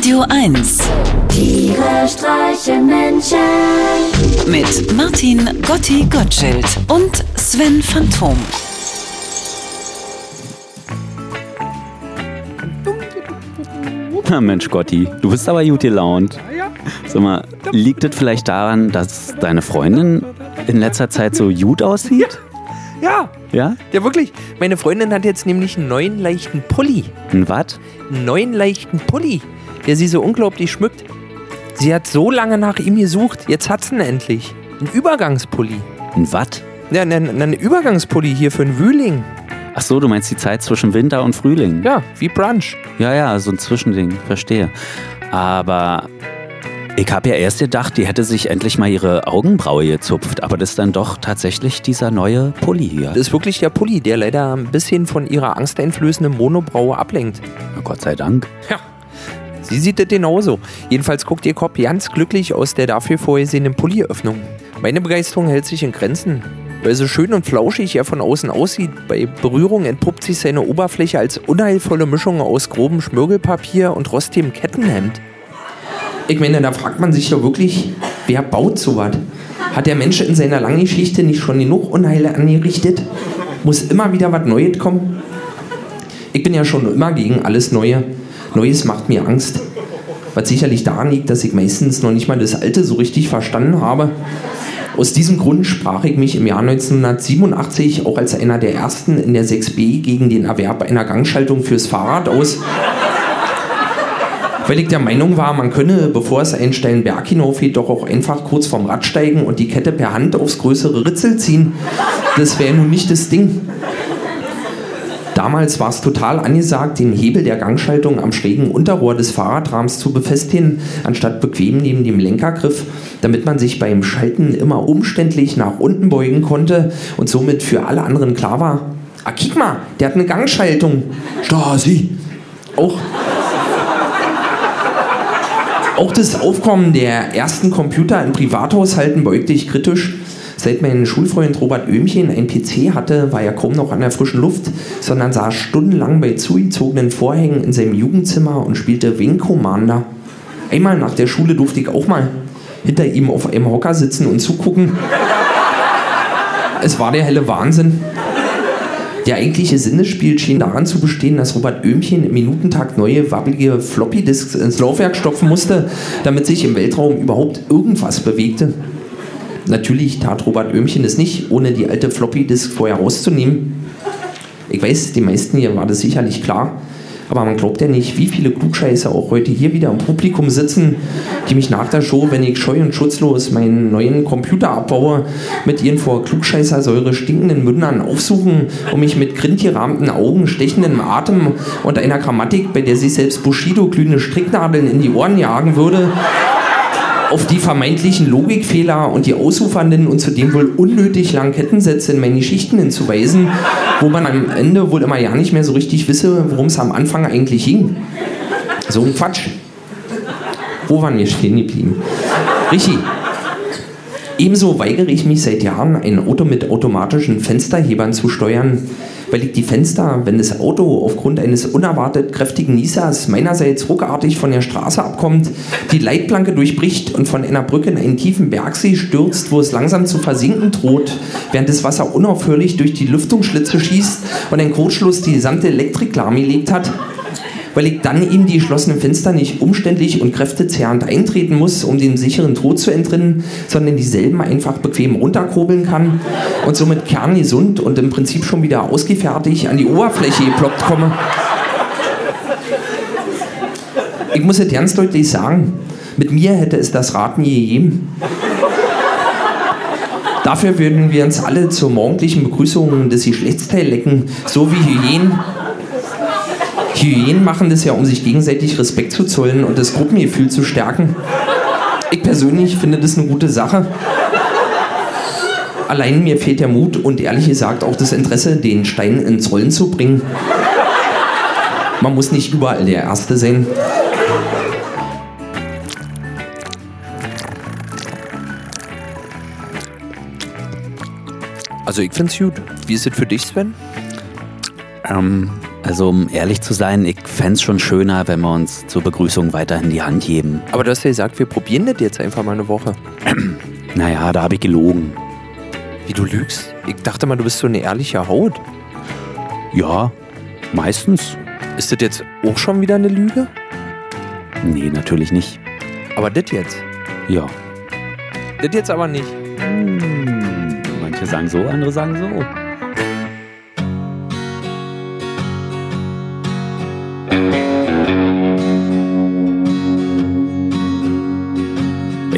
Radio 1 Tiere streichen Menschen. mit Martin Gotti Gottschild und Sven Phantom. Na Mensch, Gotti, du bist aber gut gelaunt. Sag mal, liegt es vielleicht daran, dass deine Freundin in letzter Zeit so gut aussieht? Ja, Ja? ja wirklich. Meine Freundin hat jetzt nämlich einen neuen leichten Pulli. Ein was? Einen neuen leichten Pulli, der sie so unglaublich schmückt. Sie hat so lange nach ihm gesucht, jetzt hat sie ihn endlich. Ein Übergangspulli. Ein was? Ja, ein, ein Übergangspulli hier für einen Wühling. Ach so, du meinst die Zeit zwischen Winter und Frühling? Ja, wie Brunch. Ja, ja, so ein Zwischending, verstehe. Aber ich habe ja erst gedacht, die hätte sich endlich mal ihre Augenbraue gezupft, aber das ist dann doch tatsächlich dieser neue Pulli hier. Das ist wirklich der Pulli, der leider ein bisschen von ihrer angsteinflößenden Monobraue ablenkt. Na Gott sei Dank. Ja. Sie sieht das genauso. Jedenfalls guckt ihr Kopf ganz glücklich aus der dafür vorgesehenen Pulliöffnung. Meine Begeisterung hält sich in Grenzen. Weil so schön und flauschig er von außen aussieht, bei Berührung entpuppt sich seine Oberfläche als unheilvolle Mischung aus grobem Schmirgelpapier und rostigem Kettenhemd. Ich meine, da fragt man sich ja wirklich, wer baut sowas? Hat der Mensch in seiner langen Geschichte nicht schon genug Unheile angerichtet? Muss immer wieder was Neues kommen? Ich bin ja schon immer gegen alles Neue. Neues macht mir Angst. Was sicherlich daran liegt, dass ich meistens noch nicht mal das Alte so richtig verstanden habe. Aus diesem Grund sprach ich mich im Jahr 1987 auch als einer der ersten in der 6b gegen den Erwerb einer Gangschaltung fürs Fahrrad aus. Weil ich der Meinung war, man könne, bevor es einen steilen Berg hinaufgeht, doch auch einfach kurz vom Rad steigen und die Kette per Hand aufs größere Ritzel ziehen. Das wäre nun nicht das Ding. Damals war es total angesagt, den Hebel der Gangschaltung am schrägen Unterrohr des Fahrradrahmens zu befestigen, anstatt bequem neben dem Lenkergriff, damit man sich beim Schalten immer umständlich nach unten beugen konnte und somit für alle anderen klar war, ah, kick mal, der hat eine Gangschaltung. Stasi. Auch auch das Aufkommen der ersten Computer in Privathaushalten beugte ich kritisch. Seit mein Schulfreund Robert Öhmchen ein PC hatte, war er kaum noch an der frischen Luft, sondern saß stundenlang bei zugezogenen Vorhängen in seinem Jugendzimmer und spielte Wing Commander. Einmal nach der Schule durfte ich auch mal hinter ihm auf einem Hocker sitzen und zugucken. Es war der helle Wahnsinn. Der eigentliche Sinn des Spiels schien daran zu bestehen, dass Robert Öhmchen im Minutentakt neue, wabbelige Floppy-Disks ins Laufwerk stopfen musste, damit sich im Weltraum überhaupt irgendwas bewegte. Natürlich tat Robert Öhmchen es nicht, ohne die alte Floppy-Disk vorher rauszunehmen. Ich weiß, den meisten hier war das sicherlich klar, aber man glaubt ja nicht, wie viele Klugscheißer auch heute hier wieder im Publikum sitzen, die mich nach der Show, wenn ich scheu und schutzlos meinen neuen Computer abbaue, mit ihren vor Klugscheißersäure stinkenden Mündern aufsuchen, um mich mit grindgerahmten Augen, stechendem Atem und einer Grammatik, bei der sich selbst Bushido glühende Stricknadeln in die Ohren jagen würde, auf die vermeintlichen Logikfehler und die ausufernden und zudem wohl unnötig langen Kettensätze in meinen Geschichten hinzuweisen, wo man am Ende wohl immer ja nicht mehr so richtig wisse, worum es am Anfang eigentlich ging. So ein Quatsch. Wo waren wir stehen geblieben? Richie. Ebenso weigere ich mich seit Jahren, ein Auto mit automatischen Fensterhebern zu steuern, ich die Fenster, wenn das Auto aufgrund eines unerwartet kräftigen Niesers meinerseits ruckartig von der Straße abkommt, die Leitplanke durchbricht und von einer Brücke in einen tiefen Bergsee stürzt, wo es langsam zu versinken droht, während das Wasser unaufhörlich durch die Lüftungsschlitze schießt und ein Kurzschluss die gesamte Elektrik lahmgelegt hat, weil ich dann in die geschlossenen Fenster nicht umständlich und kräftezehrend eintreten muss, um dem sicheren Tod zu entrinnen, sondern dieselben einfach bequem runterkurbeln kann und somit kerngesund und im Prinzip schon wieder ausgefertigt an die Oberfläche geploppt komme. Ich muss es ganz deutlich sagen, mit mir hätte es das Rad nie gegeben. Dafür würden wir uns alle zur morgendlichen Begrüßung des Geschlechtsteil lecken, so wie Hyänen Hyänen machen das ja, um sich gegenseitig Respekt zu zollen und das Gruppengefühl zu stärken. Ich persönlich finde das eine gute Sache. Allein mir fehlt der Mut und ehrlich gesagt auch das Interesse, den Stein ins Rollen zu bringen. Man muss nicht überall der Erste sein. Also ich find's gut. Wie ist es für dich, Sven? Ähm, Also um ehrlich zu sein, ich fände es schon schöner, wenn wir uns zur Begrüßung weiterhin die Hand geben. Aber du hast ja gesagt, wir probieren das jetzt einfach mal eine Woche. Naja, da habe ich gelogen. Wie du lügst? Ich dachte mal, du bist so eine ehrliche Haut. Ja, meistens. Ist das jetzt auch schon wieder eine Lüge? Nee, natürlich nicht. Aber das jetzt? Ja. Das jetzt aber nicht. Hm, manche sagen so, andere sagen so.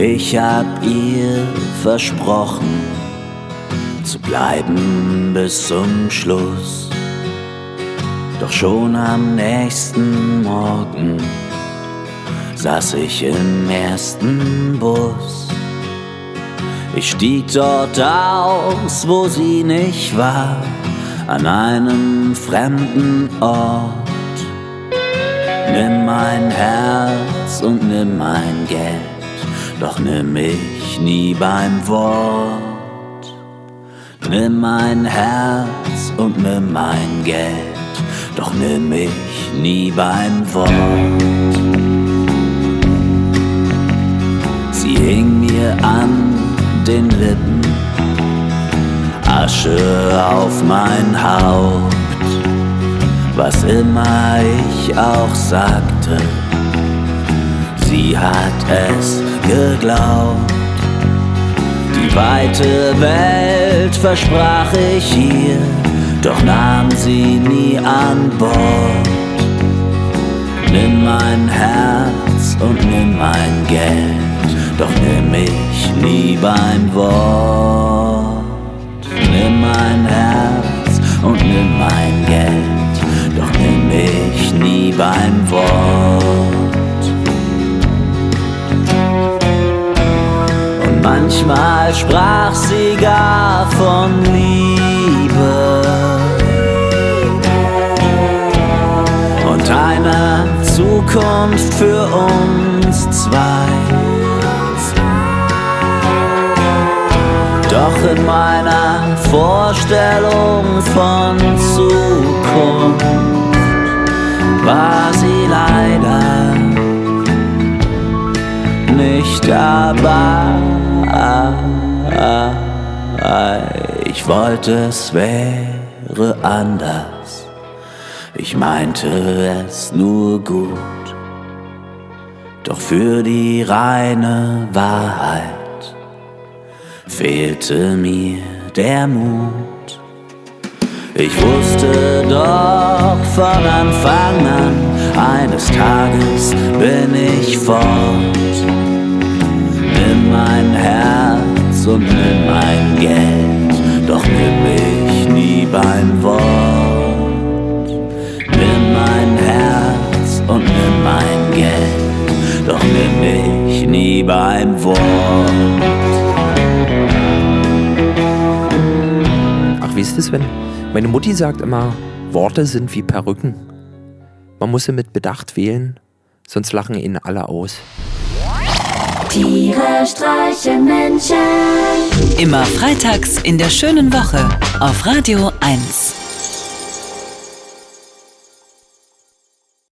Ich hab ihr versprochen, zu bleiben bis zum Schluss. Doch schon am nächsten Morgen saß ich im ersten Bus. Ich stieg dort aus, wo sie nicht war, an einem fremden Ort. Nimm mein Herz und nimm mein Geld doch nimm mich nie beim Wort. Nimm mein Herz und nimm mein Geld, doch nimm mich nie beim Wort. Sie hing mir an den Lippen, Asche auf mein Haupt, was immer ich auch sagte sie hat es geglaubt. Die weite Welt versprach ich ihr, doch nahm sie nie an Bord. Nimm mein Herz und nimm mein Geld, doch nimm mich nie beim Wort. Nimm mein Herz und nimm mein Geld, doch nimm mich nie beim Wort. Manchmal sprach sie gar von Liebe und einer Zukunft für uns zwei. Doch in meiner Vorstellung von Zukunft war sie leider nicht dabei. Ich wollte, es wäre anders. Ich meinte es nur gut. Doch für die reine Wahrheit fehlte mir der Mut. Ich wusste doch von Anfang an, eines Tages bin ich fort mein Herz und nimm mein Geld, doch nimm mich nie beim Wort. Nimm mein Herz und nimm mein Geld, doch nimm mich nie beim Wort. Ach, wie ist es, wenn meine Mutti sagt immer, Worte sind wie Perücken. Man muss sie mit Bedacht wählen, sonst lachen ihn alle aus. Tiere streichen Menschen. Immer freitags in der schönen Woche auf Radio 1.